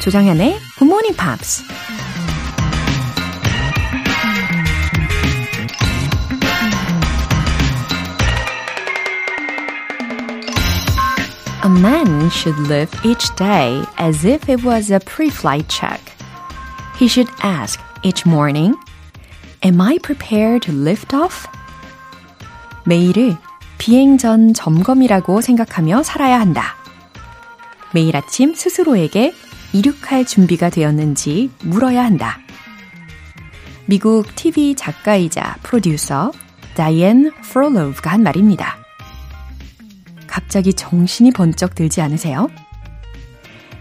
조장현의 Good Morning Pops. A man should live each day as if it was a pre-flight check. He should ask each morning, Am I prepared to lift off? 매일을 비행 전 점검이라고 생각하며 살아야 한다. 매일 아침 스스로에게 이륙할 준비가 되었는지 물어야 한다. 미국 TV 작가이자 프로듀서 다이앤 프롤로브가 한 말입니다. 갑자기 정신이 번쩍 들지 않으세요?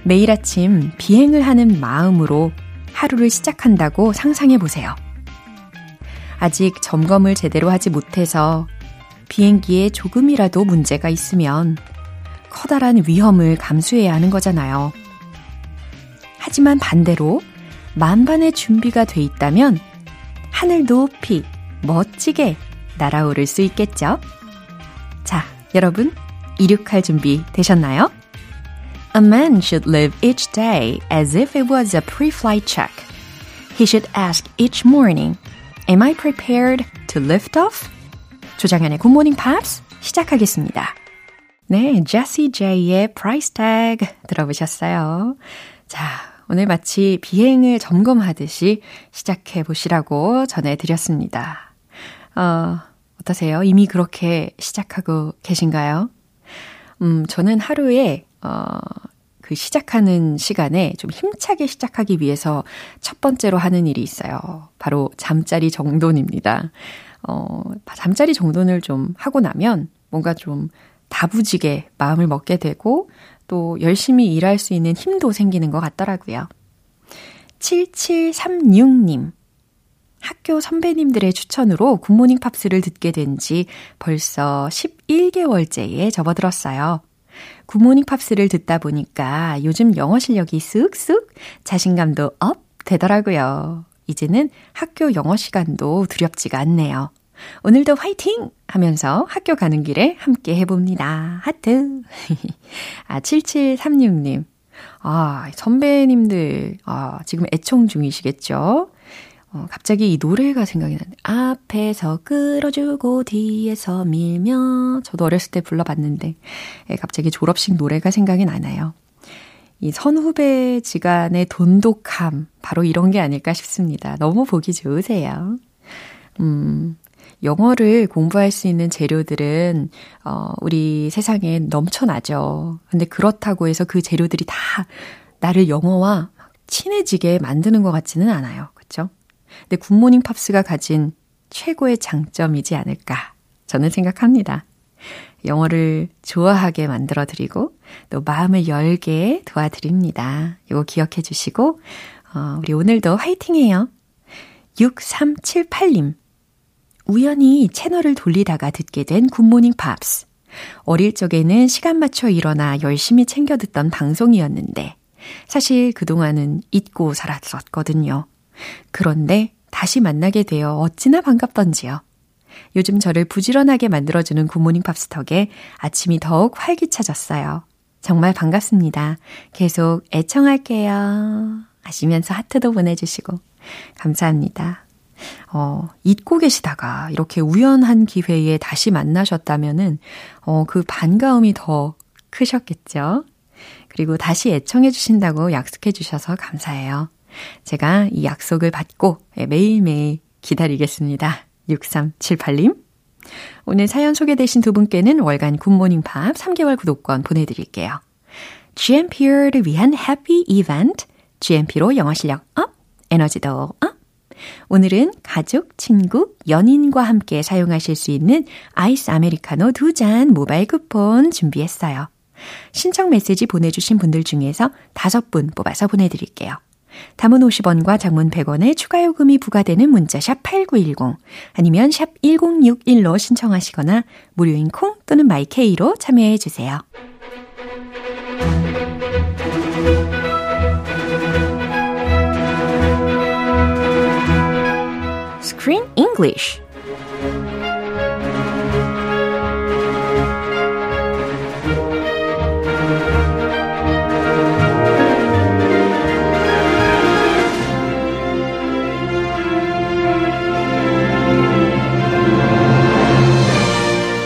매일 아침 비행을 하는 마음으로 하루를 시작한다고 상상해 보세요. 아직 점검을 제대로 하지 못해서 비행기에 조금이라도 문제가 있으면 커다란 위험을 감수해야 하는 거잖아요. 하지만 반대로 만반의 준비가 돼 있다면 하늘 높이 멋지게 날아오를 수 있겠죠? 자, 여러분, 이륙할 준비 되셨나요? A man should live each day as if it was a pre-flight check. He should ask each morning, Am I prepared to lift off? 조장현의 Good Morning Pops 시작하겠습니다. 네, Jessie J의 Price Tag 들어보셨어요. 자, 오늘 마치 비행을 점검하듯이 시작해 보시라고 전해드렸습니다. 어, 어떠세요? 이미 그렇게 시작하고 계신가요? 음, 저는 하루에, 어, 그 시작하는 시간에 좀 힘차게 시작하기 위해서 첫 번째로 하는 일이 있어요. 바로 잠자리 정돈입니다. 어, 잠자리 정돈을 좀 하고 나면 뭔가 좀 다부지게 마음을 먹게 되고 또 열심히 일할 수 있는 힘도 생기는 것 같더라고요. 7736님. 학교 선배님들의 추천으로 굿모닝 팝스를 듣게 된 지 벌써 11개월째에 접어들었어요. 굿모닝 팝스를 듣다 보니까 요즘 영어 실력이 쓱쓱 자신감도 up 되더라고요. 이제는 학교 영어 시간도 두렵지가 않네요. 오늘도 화이팅! 하면서 학교 가는 길에 함께 해봅니다. 하트. 아, 7736님. 아, 선배님들, 아, 지금 애청 중이시겠죠? 어, 갑자기 이 노래가 생각이 나네. 앞에서 끌어주고 뒤에서 밀며. 저도 어렸을 때 불러봤는데, 예, 갑자기 졸업식 노래가 생각이 나나요? 이 선후배 지간의 돈독함, 바로 이런 게 아닐까 싶습니다. 너무 보기 좋으세요. 음, 영어를 공부할 수 있는 재료들은, 어, 우리 세상에 넘쳐나죠. 근데 그렇다고 해서 그 재료들이 다 나를 영어와 친해지게 만드는 것 같지는 않아요. 그쵸? 근데 굿모닝 팝스가 가진 최고의 장점이지 않을까. 저는 생각합니다. 영어를 좋아하게 만들어 드리고 또 마음을 열게 도와드립니다. 이거 기억해 주시고 어, 우리 오늘도 화이팅 해요. 6378님. 우연히 채널을 돌리다가 듣게 된 굿모닝 팝스. 어릴 적에는 시간 맞춰 일어나 열심히 챙겨 듣던 방송이었는데 사실 그동안은 잊고 살았었거든요. 그런데 다시 만나게 되어 어찌나 반갑던지요. 요즘 저를 부지런하게 만들어주는 굿모닝 팝스 덕에 아침이 더욱 활기차졌어요. 정말 반갑습니다. 계속 애청할게요. 하시면서 하트도 보내주시고 감사합니다. 어, 잊고 계시다가 이렇게 우연한 기회에 다시 만나셨다면은 어, 그 반가움이 더 크셨겠죠? 그리고 다시 애청해 주신다고 약속해 주셔서 감사해요. 제가 이 약속을 받고 매일매일 기다리겠습니다. 6378님. 오늘 사연 소개되신 두 분께는 월간 굿모닝 팝 3개월 구독권 보내드릴게요. GMP를 위한 happy 이벤트, GMP로 영어 실력 up, 에너지도 up. 오늘은 가족, 친구, 연인과 함께 사용하실 수 있는 아이스 아메리카노 두 잔 모바일 쿠폰 준비했어요. 신청 메시지 보내주신 분들 중에서 다섯 분 뽑아서 보내드릴게요. 담은 50원과 장문 100원의 추가 요금이 부과되는 문자 샵 8910 아니면 샵 1061로 신청하시거나 무료인 콩 또는 마이케이로 참여해 주세요. English.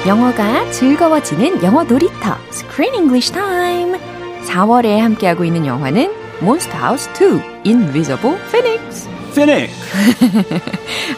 영어가 즐거워지는 영어 놀이터 Screen English Time 4월에 함께하고 있는 영화는 Monster House 2 Invisible Phoenix Phoenix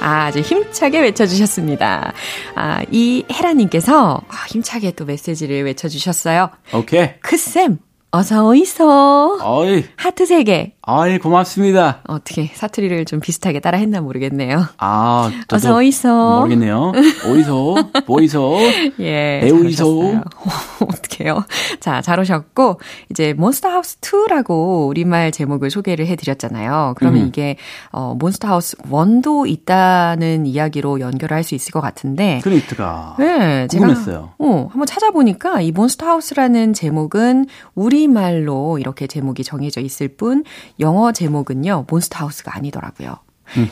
아, 아주 힘차게 외쳐주셨습니다. 아, 이 헤라님께서 아, 힘차게 또 메시지를 외쳐주셨어요. 오케이. 크쌤, 어서 있어. 어이. 하트 3개. 아이, 고맙습니다. 어떻게 사투리를 좀 비슷하게 따라 했나 모르겠네요. 아, 어서 있어. 모르겠네요. 어디서? 보이서? 예. 배우이소. 어떡해요. 자, 잘 오셨고, 이제 몬스터 하우스 2라고 우리말 제목을 소개를 해드렸잖아요. 그러면 음. 이게, 어, 몬스터 하우스 1도 있다는 이야기로 연결을 할 수 있을 것 같은데. 그니트가. 네. 궁금했어요. 제가, 어, 한번 찾아보니까 이 몬스터 하우스라는 제목은 우리말로 이렇게 제목이 정해져 있을 뿐, 영어 제목은요, 몬스터하우스가 아니더라고요.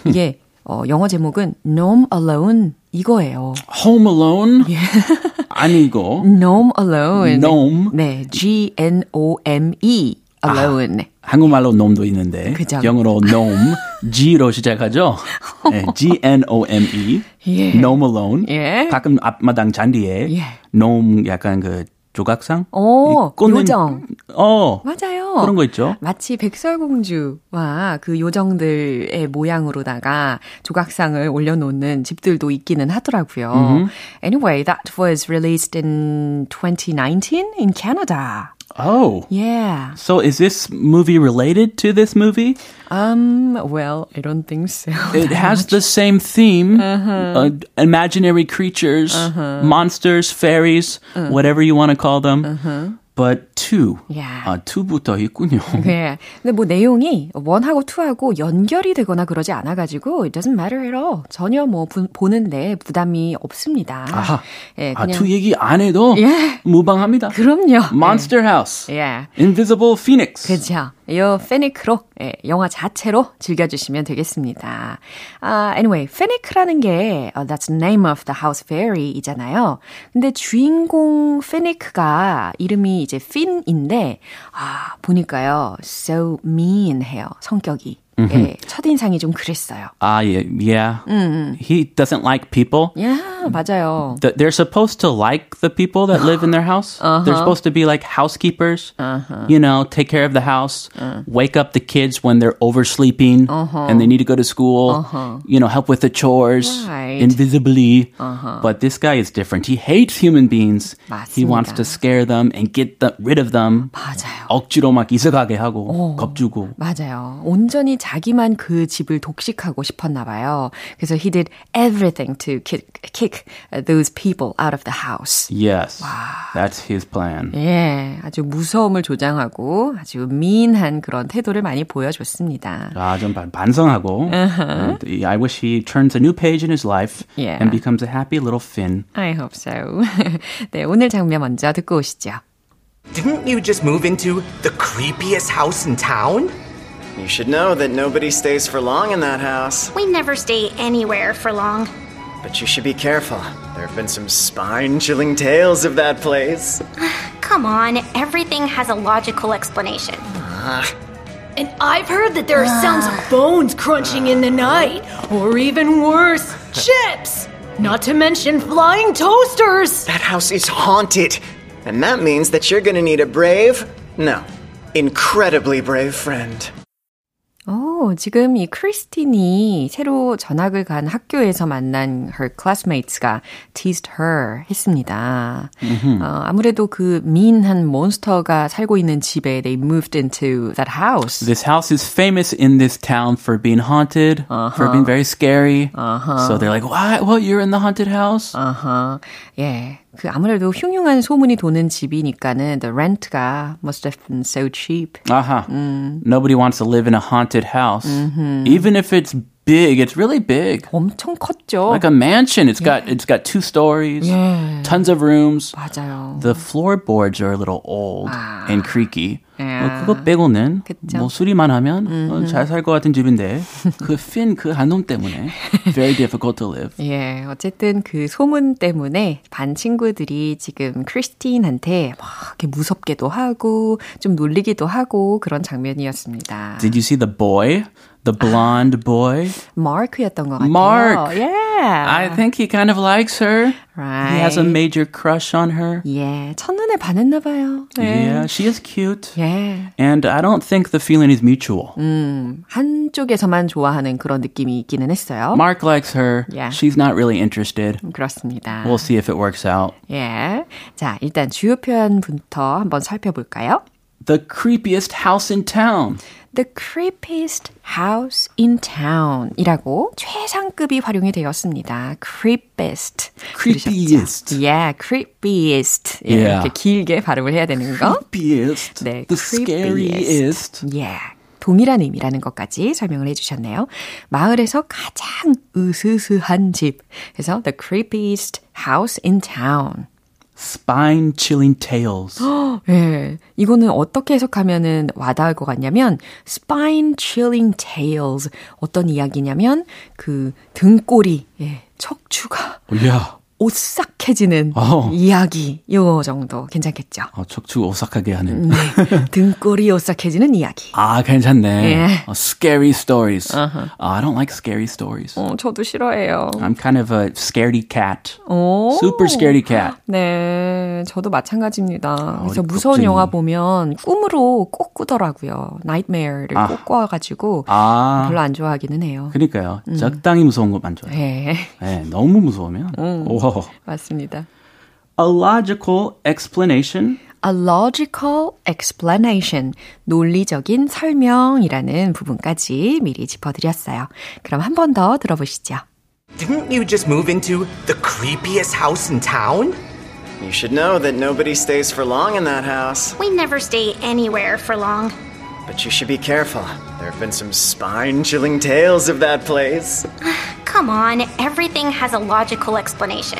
이게, 어, 영어 제목은 Gnome Alone 이거예요. Home Alone? 예. 아니고. Gnome Alone. Gnome. 네, G-N-O-M-E. Alone. 아, 한국말로 놈도 있는데 그죠? 영어로 gnome G로 시작하죠. 네, G N O M E. 예. gnome alone. 예. 가끔 앞마당 잔디에 예. gnome 약간 그 조각상? 오, 꽂는, 요정. 어. 맞아요. 그런 거 있죠. 마치 백설공주와 그 요정들의 모양으로다가 조각상을 올려놓는 집들도 있기는 하더라고요. Mm-hmm. Anyway, that was released in 2019 in Canada. Oh. Yeah. So is this movie related to this movie? Um, well, I don't think so. It has the same theme. Uh-huh. Uh, imaginary creatures, uh-huh. monsters, fairies, uh-huh. whatever you want to call them. But two. Yeah. 아, two부터 있군요. 네. 근데 뭐 내용이 원하고 투하고 연결이 되거나 그러지 않아가지고 it doesn't matter at all. 전혀 뭐 부, 보는데 부담이 없습니다. 아하. 예, 아, 그냥 two 얘기 안 해도 예. 무방합니다. 그럼요. Monster House. 예. Invisible Phoenix. 그죠. 이 페니크로 예, 영화 자체로 즐겨주시면 되겠습니다. 아, anyway, 페니크라는 게 uh, that's the name of the house fairy이잖아요. 근데 주인공 페니크가 이름이 이제 핀인데 아 보니까요, so mean해요 성격이. 예, 첫인상이 좀 그랬어요. Ah, yeah, yeah. 음, He doesn't like people. 야, 맞아요. Th- They're supposed to like the people that live in their house. They're supposed to be like housekeepers. You know, take care of the house, wake up the kids when they're oversleeping and they need to go to school. You know, help with the chores Right. invisibly. But this guy is different. He hates human beings. He wants 맞습니다. to scare them and get the, rid of them. 맞아요. 억지로 막 이사가게 하고 겁주고. 맞아요. 온전히 자기만 그 집을 독식하고 싶었나 봐요. 그래서 he did everything to kick, kick those people out of the house. Yes, that's his plan. 예, 아주 무서움을 조장하고 아주 미인한 그런 태도를 많이 보여줬습니다. 아, 좀 반- 반성하고. And I wish he turns a new page in his life Yeah. and becomes a happy little Finn. I hope so. 네, 오늘 장면 먼저 듣고 오시죠. Didn't you just move into the creepiest house in town? You should know that nobody stays for long in that house. We never stay anywhere for long. But you should be careful. There have been some spine chilling tales of that place. Come on, everything has a logical explanation. Ah. And I've heard that there are ah. sounds of bones crunching in the ah. night, or even worse, chips! Not to mention flying toasters! That house is haunted. And that means that you're gonna need a brave, no, incredibly brave friend. 오, 지금 이 크리스틴이 새로 전학을 간 학교에서 만난 her classmates가 teased her 했습니다. 어, 아무래도 그 mean한 몬스터가 살고 있는 집에 they moved into that house. This house is famous in this town for being haunted, for being very scary. So they're like, "What? What? You're in the haunted house?" 아하. 예. 그 아무래도 흉흉한 소문이 도는 집이니까는 the rent가 must have been so cheap. Aha. Nobody wants to live in a haunted house, even if it's big. It's really big, 엄청 컸죠. like a mansion. It's got it's got two stories, tons of rooms. 맞아요. The floorboards are a little old and creaky. 야. 뭐 그거 빼고는 그쵸. 뭐 수리만 하면 어, 잘살 것 같은 집인데 그 핀 그 한놈 때문에 very difficult to live. 예, 어쨌든 그 소문 때문에 반 친구들이 지금 크리스틴한테 막 이렇게 무섭게도 하고 좀 놀리기도 하고 그런 장면이었습니다. Did you see the boy? The blonde boy? 마크였던 것 같아요. Mark. 예. Yeah. I think he kind of likes her. Right. He has a major crush on her. 예, 첫눈에 반했나 봐요. 네. Yeah, she is cute. 예. And I don't think the feeling is mutual. 한쪽에서만 좋아하는 그런 느낌이 있기는 했어요. Mark likes her. Yeah. She's not really interested. 그렇습니다. We'll see if it works out. 예. 자, 일단 주요 표현부터 한번 살펴볼까요? The creepiest house in town. The creepiest house in town 이라고 최상급이 활용이 되었습니다. creepiest. Creepiest. Yeah, creepiest. 예, Yeah. 이렇게 길게 발음을 해야 되는 거. Creepiest. 네, the creepiest. scariest. Yeah. 동일한 의미라는 것까지 설명을 해주셨네요. 마을에서 가장 으스스한 집. 그래서 the creepiest house in town. Spine chilling tales. 예, 이거는 어떻게 해석하면은 와닿을 것 같냐면 spine chilling tales 어떤 이야기냐면 그 등골이 예, 척추가 yeah. 오싹해지는 어. 이야기 요 정도 괜찮겠죠? 어, 척추 오싹하게 하는. 네, 등골이 오싹해지는 이야기. 아, 괜찮네. 예. 어, scary stories. Uh, I don't like scary stories. 어, 저도 싫어해요. I'm kind of a scaredy cat. 오. Super scaredy cat. 네, 저도 마찬가지입니다. 그래서 우리 무서운 겁쟁이. 영화 보면 꿈으로 꼭 꾸더라고요. nightmare를 아. 꼭 꿔가지고 아, 별로 안 좋아하기는 해요. 그러니까요. 적당히 무서운 것만 좋아요. 네, 네, 너무 무서우면. 오. 맞습니다. A logical explanation. A logical explanation, 논리적인 설명이라는 부분까지 미리 짚어드렸어요. 그럼 한 번 더 들어보시죠. Didn't you just move into the creepiest house in town? You should know that nobody stays for long in that house. We never stay anywhere for long. But you should be careful. There have been some spine chilling tales of that place. Come on, everything has a logical explanation.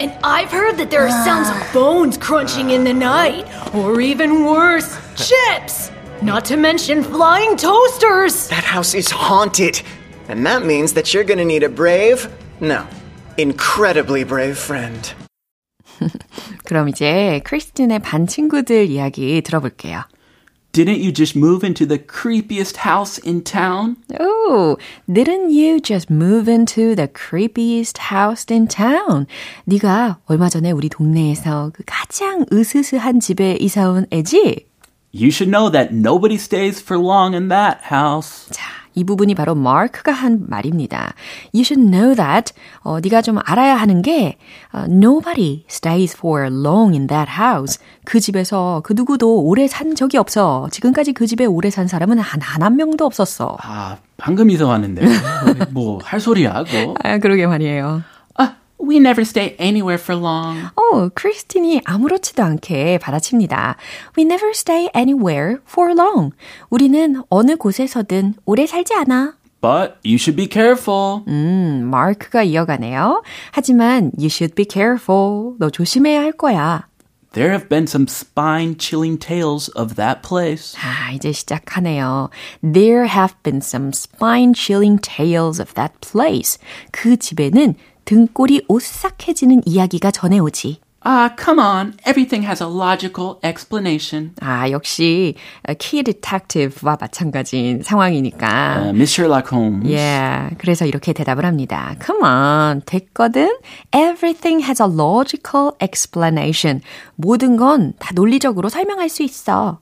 And I've heard that there are sounds of bones crunching in the night. Or even worse, chips! Not to mention flying toasters! That house is haunted. And that means that you're gonna need a brave, no, incredibly brave friend. 그럼 이제 크리스틴의 반 친구들 이야기 들어볼게요. Didn't you just move into the creepiest house in town? Oh, didn't you just move into the creepiest house in town? 네가 얼마 전에 우리 동네에서 그 가장 으스스한 집에 이사 온 애지? You should know that nobody stays for long in that house. 자, 이 부분이 바로 마크가 한 말입니다. You should know that. 어, 네가 좀 알아야 하는 게 어, nobody stays for long in that house. 그 집에서 그 누구도 오래 산 적이 없어. 지금까지 그 집에 오래 산 사람은 한한 한 명도 없었어. 아, 방금 이사 왔는데. 뭐, 할 소리야, 그거. 아, 그러게 말이에요. 아, we never stay anywhere for long. 어, 크리스틴이 아무렇지도 않게 받아칩니다. We never stay anywhere for long. 우리는 어느 곳에서든 오래 살지 않아. But you should be careful. 음, 마크가 이어가네요. 하지만 you should be careful. 너 조심해야 할 거야. There have been some spine chilling tales of that place. 아, 이제 시작하네요. There have been some spine-chilling tales of that place. 그 집에는 등골이 오싹해지는 이야기가 전해오지. Ah, come on. Everything has a logical explanation. 아, 역시 키 디텍티브와 마찬가지인 상황이니까. Uh, Miss Sherlock Holmes. Yeah, 그래서 이렇게 대답을 합니다. Come on, 됐거든. Everything has a logical explanation. 모든 건 다 논리적으로 설명할 수 있어.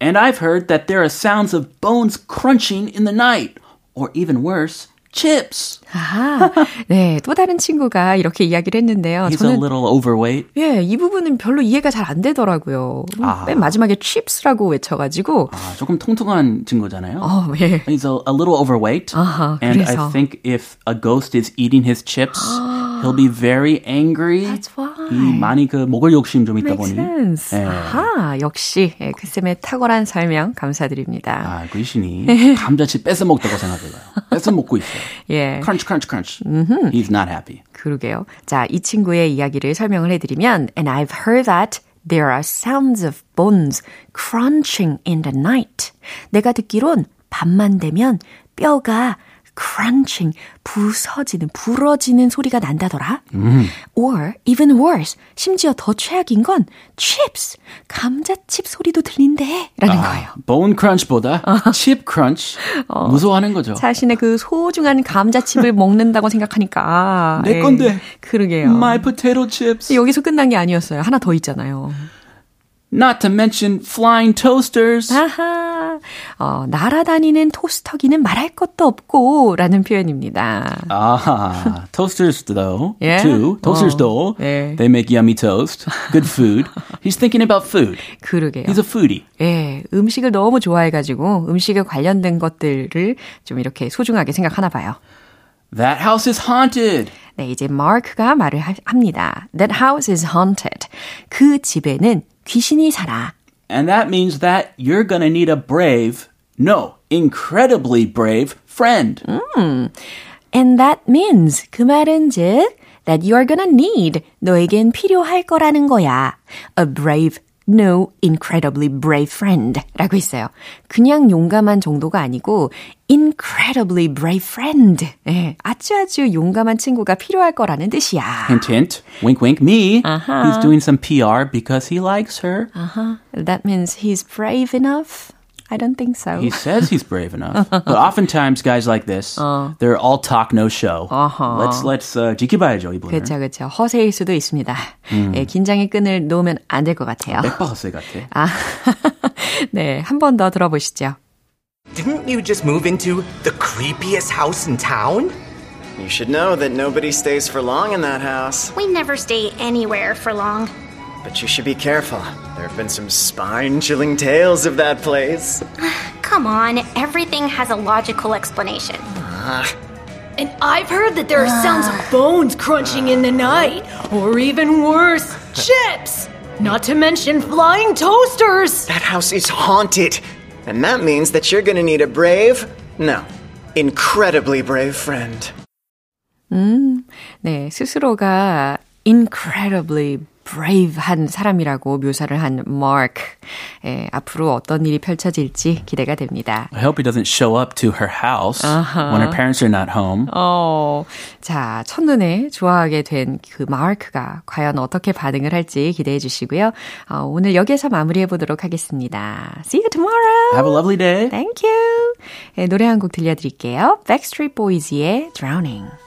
And I've heard that there are sounds of bones crunching in the night. Or even worse, chips. 아하, 네, 또 다른 친구가 이렇게 이야기를 했는데요. He's a 저는 little overweight. 예, 이 부분은 별로 이해가 잘 안 되더라고요. 아. 맨 마지막에 chips라고 외쳐가지고, 아, 조금 통통한 친구잖아요. 어, 예. He's a, a little overweight. 아하, and 그래서. I think if a ghost is eating his chips, he'll be very angry. That's why. 이 많이 그 목을 욕심 좀 있다 Makes 보니. sense. 예. 아하, 역시 예, 크쌤의 탁월한 설명 감사드립니다. 아, 귀신이 감자칩 뺏어 먹다고 생각해봐요. 뺏어 먹고 있어요. 예. Crunch, crunch, crunch. He's not happy. 그러게요. 자, 이 친구의 이야기를 설명을 해드리면, and I've heard that there are sounds of bones crunching in the night. 내가 듣기론 밤만 되면 뼈가 crunching, 부서지는, 부러지는 소리가 난다더라. 음. Or even worse, 심지어 더 최악인 건 chips, 감자칩 소리도 들린대. 라는 아, 거예요. bone crunch보다 chip crunch 어, 무서워하는 거죠. 자신의 그 소중한 감자칩을 먹는다고 생각하니까. 내 건데. 에이, 그러게요. My potato chips. 여기서 끝난 게 아니었어요. 하나 더 있잖아요. Not to mention flying toasters. 아하. 어, 날아다니는 토스터기는 말할 것도 없고 라는 표현입니다. 아, toasters though, yeah? too. Toasters 어, though, 네. they make yummy toast. Good food. He's thinking about food. 그러게요. He's a foodie. 예, 음식을 너무 좋아해 가지고 음식에 관련된 것들을 좀 이렇게 소중하게 생각하나 봐요. That house is haunted. 네, 이제 마크가 말을 하, 합니다. That house is haunted. 그 집에는 귀신이 살아. And that means that you're gonna need a brave, no, incredibly brave friend. 음. And that means 그 말은 즉 that you're gonna need 너에겐 필요할 거라는 거야. A brave no incredibly brave friend 라고 있어요. 그냥 용감한 정도가 아니고 incredibly brave friend. 예, 아주 아주 용감한 친구가 필요할 거라는 뜻이야. Hint, hint. Wink, wink. Me. Uh-huh. He's doing some PR because he likes her. Uh-huh. That means he's brave enough. I don't think so. He says he's brave enough. but oftentimes guys like this, 어. they're all talk no show. Uh-huh. Let's let's uh, 지켜봐야죠 이분을. 그렇죠, 그렇죠. 허세일 수도 있습니다. 음. 예, 긴장의 끈을 놓으면 안 될 것 같아요. 백바허세 같아. 아, 네, 한 번 더 들어보시죠. Didn't you just move into the creepiest house in town? You should know that nobody stays for long in that house. We never stay anywhere for long. But you should be careful. There have been some spine chilling tales of that place. Come on, everything has a logical explanation. Uh. And I've heard that there are sounds of bones crunching in the night, or even worse, chips! Not to mention flying toasters! That house is haunted. And that means that you're gonna need a brave, no, incredibly brave friend. 음, 네, 스스로가 incredibly brave한 사람이라고 묘사를 한 Mark. 예, 앞으로 어떤 일이 펼쳐질지 기대가 됩니다. I hope he doesn't show up to her house uh-huh. when her parents are not home. 어, 자, 첫눈에 좋아하게 된 그 마크가 과연 어떻게 반응을 할지 기대해 주시고요. 어, 오늘 여기에서 마무리해 보도록 하겠습니다. See you tomorrow. Have a lovely day. Thank you. 예, 노래 한 곡 들려드릴게요. Backstreet Boys의 Drowning.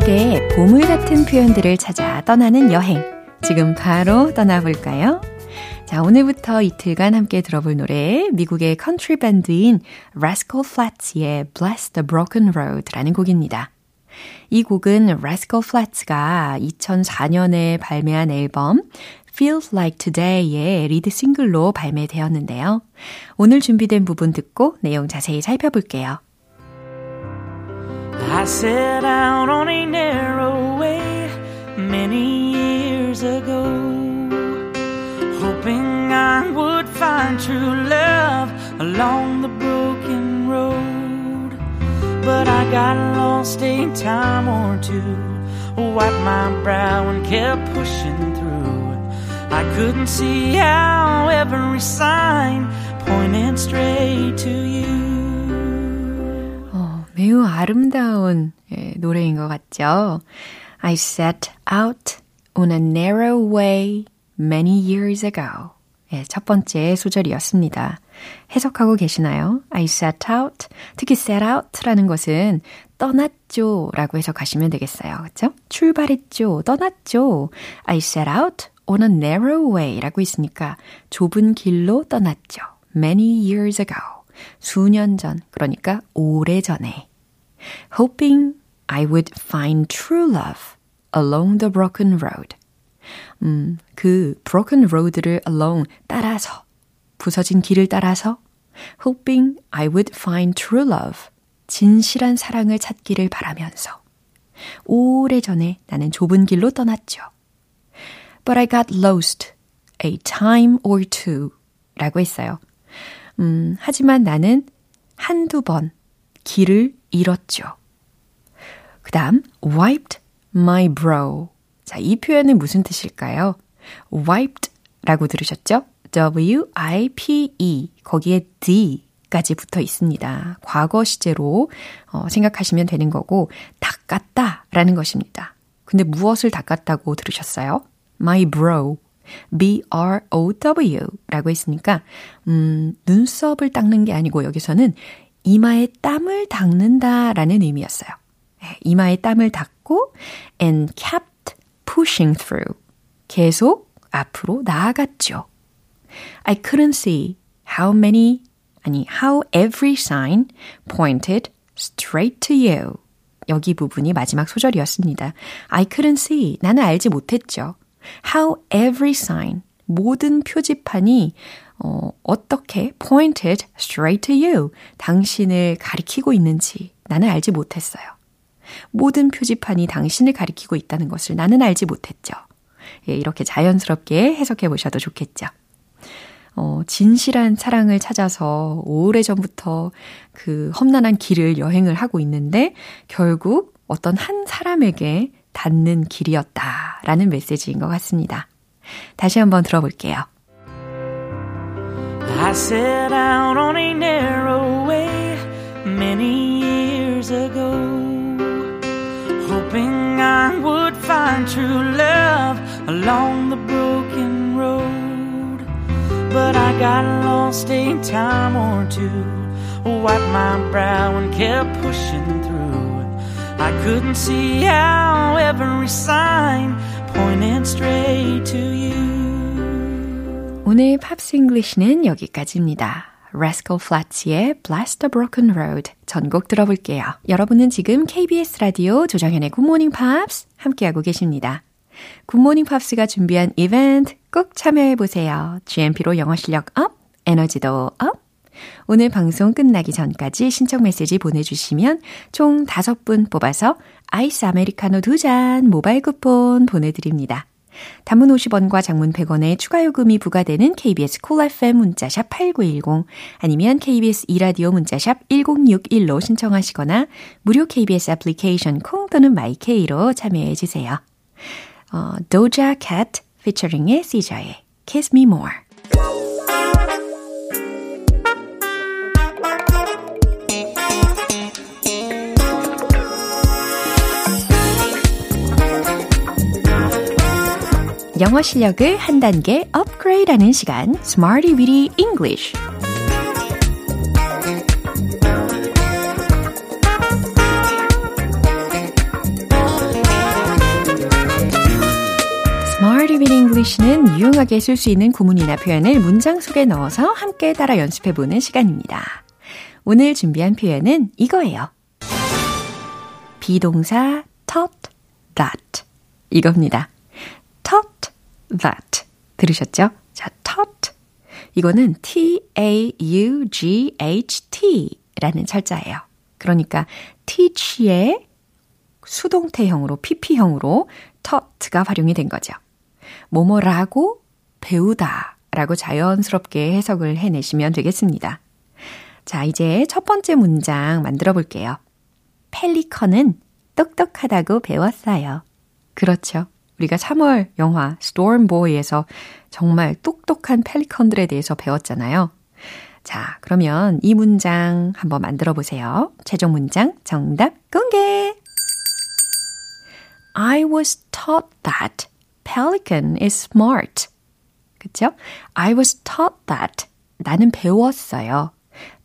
속에 보물 같은 표현들을 찾아 떠나는 여행. 지금 바로 떠나볼까요? 자, 오늘부터 이틀간 함께 들어볼 노래, 미국의 컨트리 밴드인 Rascal Flatts의 Bless the Broken Road라는 곡입니다. 이 곡은 Rascal Flats가 2004년에 발매한 앨범 Feels Like Today의 리드 싱글로 발매되었는데요. 오늘 준비된 부분 듣고 내용 자세히 살펴볼게요. I set out on a narrow way many years ago, hoping I would find true love along the broken road. But I got lost a time or two, wiped my brow and kept pushing through. I couldn't see how every sign pointed straight to you. 매우 아름다운 예, 노래인 것 같죠? I set out on a narrow way many years ago. 예, 첫 번째 소절이었습니다. 해석하고 계시나요? I set out. 특히 set out라는 것은 떠났죠 라고 해석하시면 되겠어요. 그렇죠? 출발했죠. 떠났죠. I set out on a narrow way라고 있으니까 좁은 길로 떠났죠. Many years ago. 수년 전, 그러니까 오래 전에. Hoping I would find true love along the broken road. 음, 그 broken road를 along 따라서, 부서진 길을 따라서 hoping I would find true love, 진실한 사랑을 찾기를 바라면서 오래전에 나는 좁은 길로 떠났죠. But I got lost a time or two 라고 했어요. 음, 하지만 나는 한두 번 길을 잃었죠. 그 다음, wiped my brow. 자, 이 표현은 무슨 뜻일까요? wiped 라고 들으셨죠? W-I-P-E. 거기에 D까지 붙어 있습니다. 과거 시제로 어, 생각하시면 되는 거고, 닦았다 라는 것입니다. 근데 무엇을 닦았다고 들으셨어요? My brow. B-R-O-W 라고 했으니까, 음, 눈썹을 닦는 게 아니고 여기서는 이마에 땀을 닦는다 라는 의미였어요. 네, 이마에 땀을 닦고, and kept pushing through. 계속 앞으로 나아갔죠. I couldn't see how many, 아니, how every sign pointed straight to you. 여기 부분이 마지막 소절이었습니다. I couldn't see. 나는 알지 못했죠. How every sign, 모든 표지판이 어, 어떻게 pointed straight to you, 당신을 가리키고 있는지 나는 알지 못했어요. 모든 표지판이 당신을 가리키고 있다는 것을 나는 알지 못했죠. 예, 이렇게 자연스럽게 해석해 보셔도 좋겠죠. 어, 진실한 사랑을 찾아서 오래전부터 그 험난한 길을 여행을 하고 있는데 결국 어떤 한 사람에게 닿는 길이었다라는 메시지인 것 같습니다. 다시 한번 들어볼게요. I set out on a narrow way many years ago, hoping I would find true love along the broken road. But I got lost a time or two, wiped my brow and kept pushing through. I couldn't see how every sign pointed straight to you. 오늘 팝스 잉글리시는 여기까지입니다. Rascal Flatts의 Bless the Broken Road 전곡 들어볼게요. 여러분은 지금 KBS 라디오 조정현의 굿모닝 팝스 함께하고 계십니다. 굿모닝 팝스가 준비한 이벤트 꼭 참여해보세요. GMP로 영어 실력 up, 에너지도 up, 오늘 방송 끝나기 전까지 신청 메시지 보내주시면 총 5분 뽑아서 아이스 아메리카노 2잔 모바일 쿠폰 보내드립니다. 단문 50원과 장문 100원의 추가 요금이 부과되는 KBS Cool FM 문자샵 8910 아니면 KBS 이라디오 문자샵 1061로 신청하시거나 무료 KBS 애플리케이션 콩 또는 마이케이로 참여해 주세요. 어, Doja Cat featuring의 CJ의 Kiss Me More 영어 실력을 한 단계 업그레이드하는 시간 Smarty Weedy English English는 유용하게 쓸 수 있는 구문이나 표현을 문장 속에 넣어서 함께 따라 연습해 보는 시간입니다. 오늘 준비한 표현은 이거예요. 비동사 taught that 이겁니다. That. 들으셨죠? 자, taught. 이거는 T-A-U-G-H-T 라는 철자예요. 그러니까 teach의 수동태형으로, pp형으로 taught가 활용이 된 거죠. 뭐뭐라고 배우다 라고 자연스럽게 해석을 해내시면 되겠습니다. 자, 이제 첫 번째 문장 만들어 볼게요. 펠리컨은 똑똑하다고 배웠어요. 그렇죠. 우리가 3월 영화 Storm Boy에서 정말 똑똑한 펠리컨들에 대해서 배웠잖아요. 자, 그러면 이 문장 한번 만들어 보세요. 최종 문장 정답 공개! I was taught that pelican is smart. 그쵸? I was taught that. 나는 배웠어요.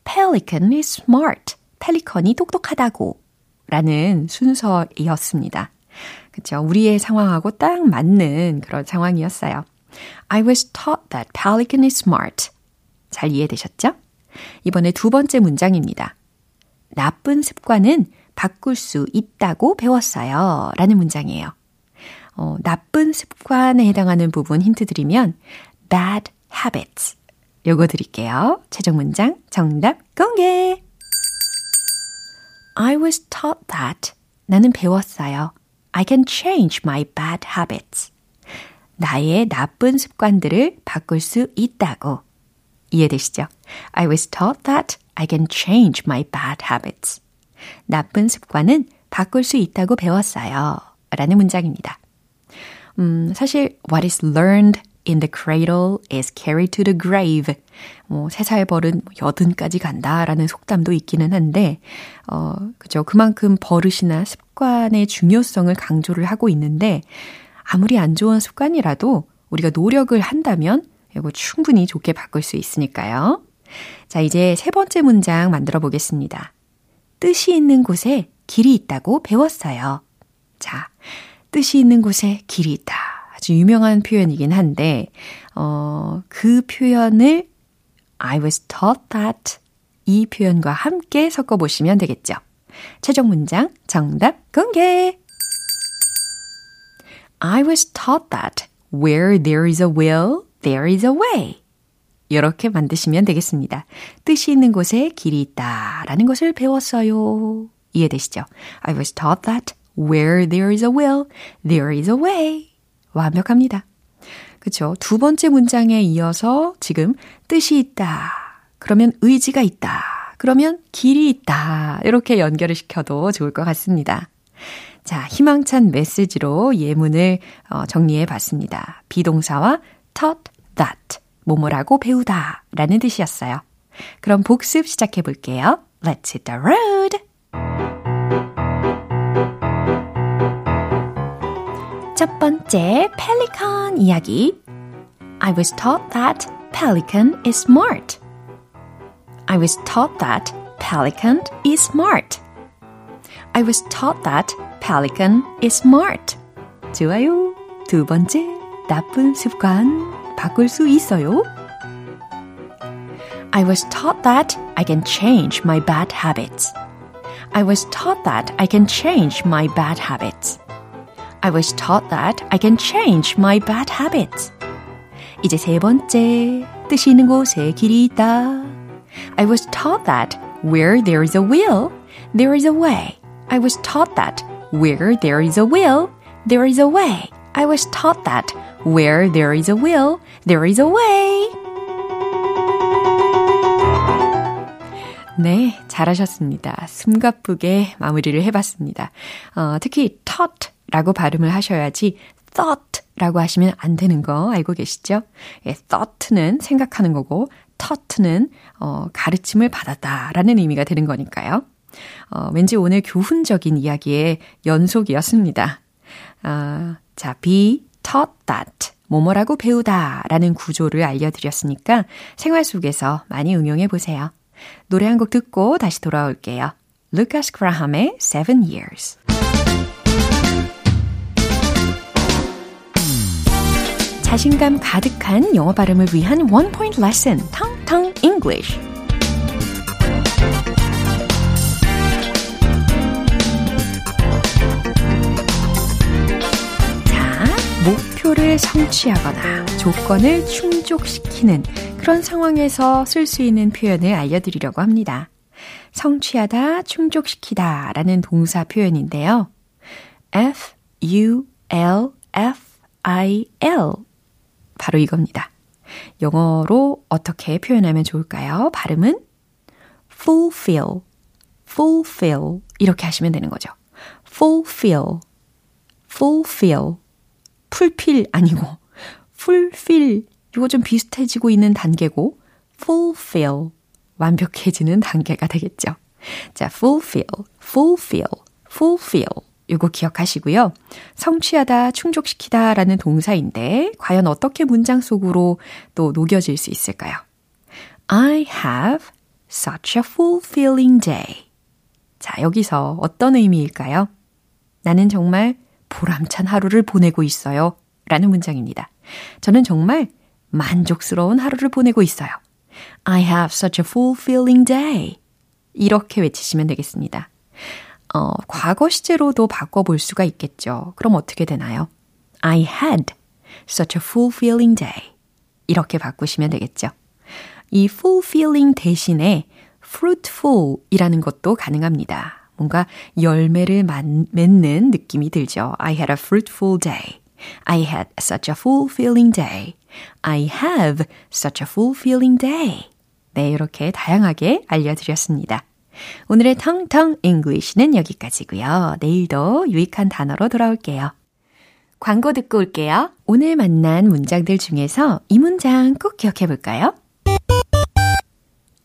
Pelican is smart. 펠리컨이 똑똑하다고. 라는 순서이었습니다. 그쵸. 우리의 상황하고 딱 맞는 그런 상황이었어요. I was taught that pelican is smart. 잘 이해되셨죠? 이번에 두 번째 문장입니다. 나쁜 습관은 바꿀 수 있다고 배웠어요. 라는 문장이에요. 어, 나쁜 습관에 해당하는 부분 힌트 드리면 bad habits. 요거 드릴게요. 최종 문장 정답 공개! I was taught that. 나는 배웠어요. I can change my bad habits. 나의 나쁜 습관들을 바꿀 수 있다고. 이해되시죠? I was taught that I can change my bad habits. 나쁜 습관은 바꿀 수 있다고 배웠어요. 라는 문장입니다. 음, 사실 what is learned in the cradle is carried to the grave. 뭐, 세살 버릇 여든까지 간다라는 속담도 있기는 한데, 어, 그죠. 그만큼 버릇이나 습관의 중요성을 강조를 하고 있는데, 아무리 안 좋은 습관이라도 우리가 노력을 한다면, 이거 충분히 좋게 바꿀 수 있으니까요. 자, 이제 세 번째 문장 만들어 보겠습니다. 뜻이 있는 곳에 길이 있다고 배웠어요. 자, 뜻이 있는 곳에 길이 있다. 아주 유명한 표현이긴 한데, 어, 그 표현을 I was taught that 이 표현과 함께 섞어보시면 되겠죠. 최종 문장 정답 공개! I was taught that where there is a will, there is a way. 이렇게 만드시면 되겠습니다. 뜻이 있는 곳에 길이 있다 라는 것을 배웠어요. 이해되시죠? I was taught that where there is a will, there is a way. 완벽합니다. 그쵸? 두 번째 문장에 이어서 지금 뜻이 있다. 그러면 의지가 있다. 그러면 길이 있다. 이렇게 연결을 시켜도 좋을 것 같습니다. 자, 희망찬 메시지로 예문을 어, 정리해 봤습니다. 비동사와 taught that. 뭐뭐라고 배우다 라는 뜻이었어요. 그럼 복습 시작해 볼게요. Let's hit the road! 첫 번째, pelican 이야기. I was taught that pelican is smart. I was taught that pelican is smart. I was taught that pelican is smart. 좋아요. 두 번째, 나쁜 습관 바꿀 수 있어요? I was taught that I can change my bad habits. I was taught that I can change my bad habits. I was taught that I can change my bad habits. 이제 세 번째, 뜻이 있는 곳에 길이 있다. I was taught that where there is a will, there is a way. I was taught that where there is a will, there is a way. I was taught that where there is a will, there is a way. 네, 잘하셨습니다. 숨가쁘게 마무리를 해봤습니다. 어, 특히 taught 라고 발음을 하셔야지 thought라고 하시면 안 되는 거 알고 계시죠? 예, thought는 생각하는 거고 taught는 어, 가르침을 받았다 라는 의미가 되는 거니까요. 어, 왠지 오늘 교훈적인 이야기의 연속이었습니다. 아, 자, be taught that. 뭐뭐라고 배우다 라는 구조를 알려드렸으니까 생활 속에서 많이 응용해 보세요. 노래 한 곡 듣고 다시 돌아올게요. 루카스 그라함의 Seven Years. 자신감 가득한 영어 발음을 위한 원 포인트 레슨, 텅텅 English. 목표를 성취하거나 조건을 충족시키는 그런 상황에서 쓸 수 있는 표현을 알려드리려고 합니다. 성취하다, 충족시키다 라는 동사 표현인데요. F, U, L, F, I, L. 바로 이겁니다. 영어로 어떻게 표현하면 좋을까요? 발음은 fulfill, fulfill. 이렇게 하시면 되는 거죠. fulfill, fulfill. 풀필 아니고 fulfill 이거 좀 비슷해지고 있는 단계고 fulfill 완벽해지는 단계가 되겠죠. 자, fulfill, fulfill, fulfill 이거 기억하시고요. 성취하다, 충족시키다 라는 동사인데 과연 어떻게 문장 속으로 또 녹여질 수 있을까요? I have such a fulfilling day. 자, 여기서 어떤 의미일까요? 나는 정말 보람찬 하루를 보내고 있어요. 라는 문장입니다. 저는 정말 만족스러운 하루를 보내고 있어요. I have such a fulfilling day. 이렇게 외치시면 되겠습니다. 어, 과거 시제로도 바꿔볼 수가 있겠죠. 그럼 어떻게 되나요? I had such a fulfilling day. 이렇게 바꾸시면 되겠죠. 이 fulfilling 대신에 fruitful 이라는 것도 가능합니다. 뭔가 열매를 맺는 느낌이 들죠. I had a fruitful day. I had such a fulfilling day. I have such a fulfilling day. 네, 이렇게 다양하게 알려드렸습니다. 오늘의 텅텅 English는 여기까지고요. 내일도 유익한 단어로 돌아올게요. 광고 듣고 올게요. 오늘 만난 문장들 중에서 이 문장 꼭 기억해 볼까요?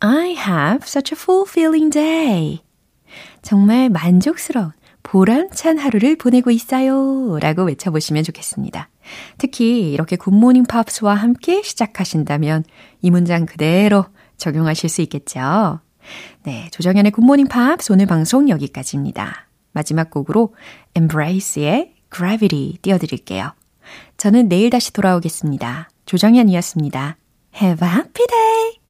I have such a fulfilling day. 정말 만족스러운 보람찬 하루를 보내고 있어요. 라고 외쳐보시면 좋겠습니다. 특히 이렇게 굿모닝 팝스와 함께 시작하신다면 이 문장 그대로 적용하실 수 있겠죠. 네, 조정현의 굿모닝 팝스 오늘 방송 여기까지입니다. 마지막 곡으로 Embrace의 Gravity 띄워드릴게요. 저는 내일 다시 돌아오겠습니다. 조정현이었습니다. Have a happy day!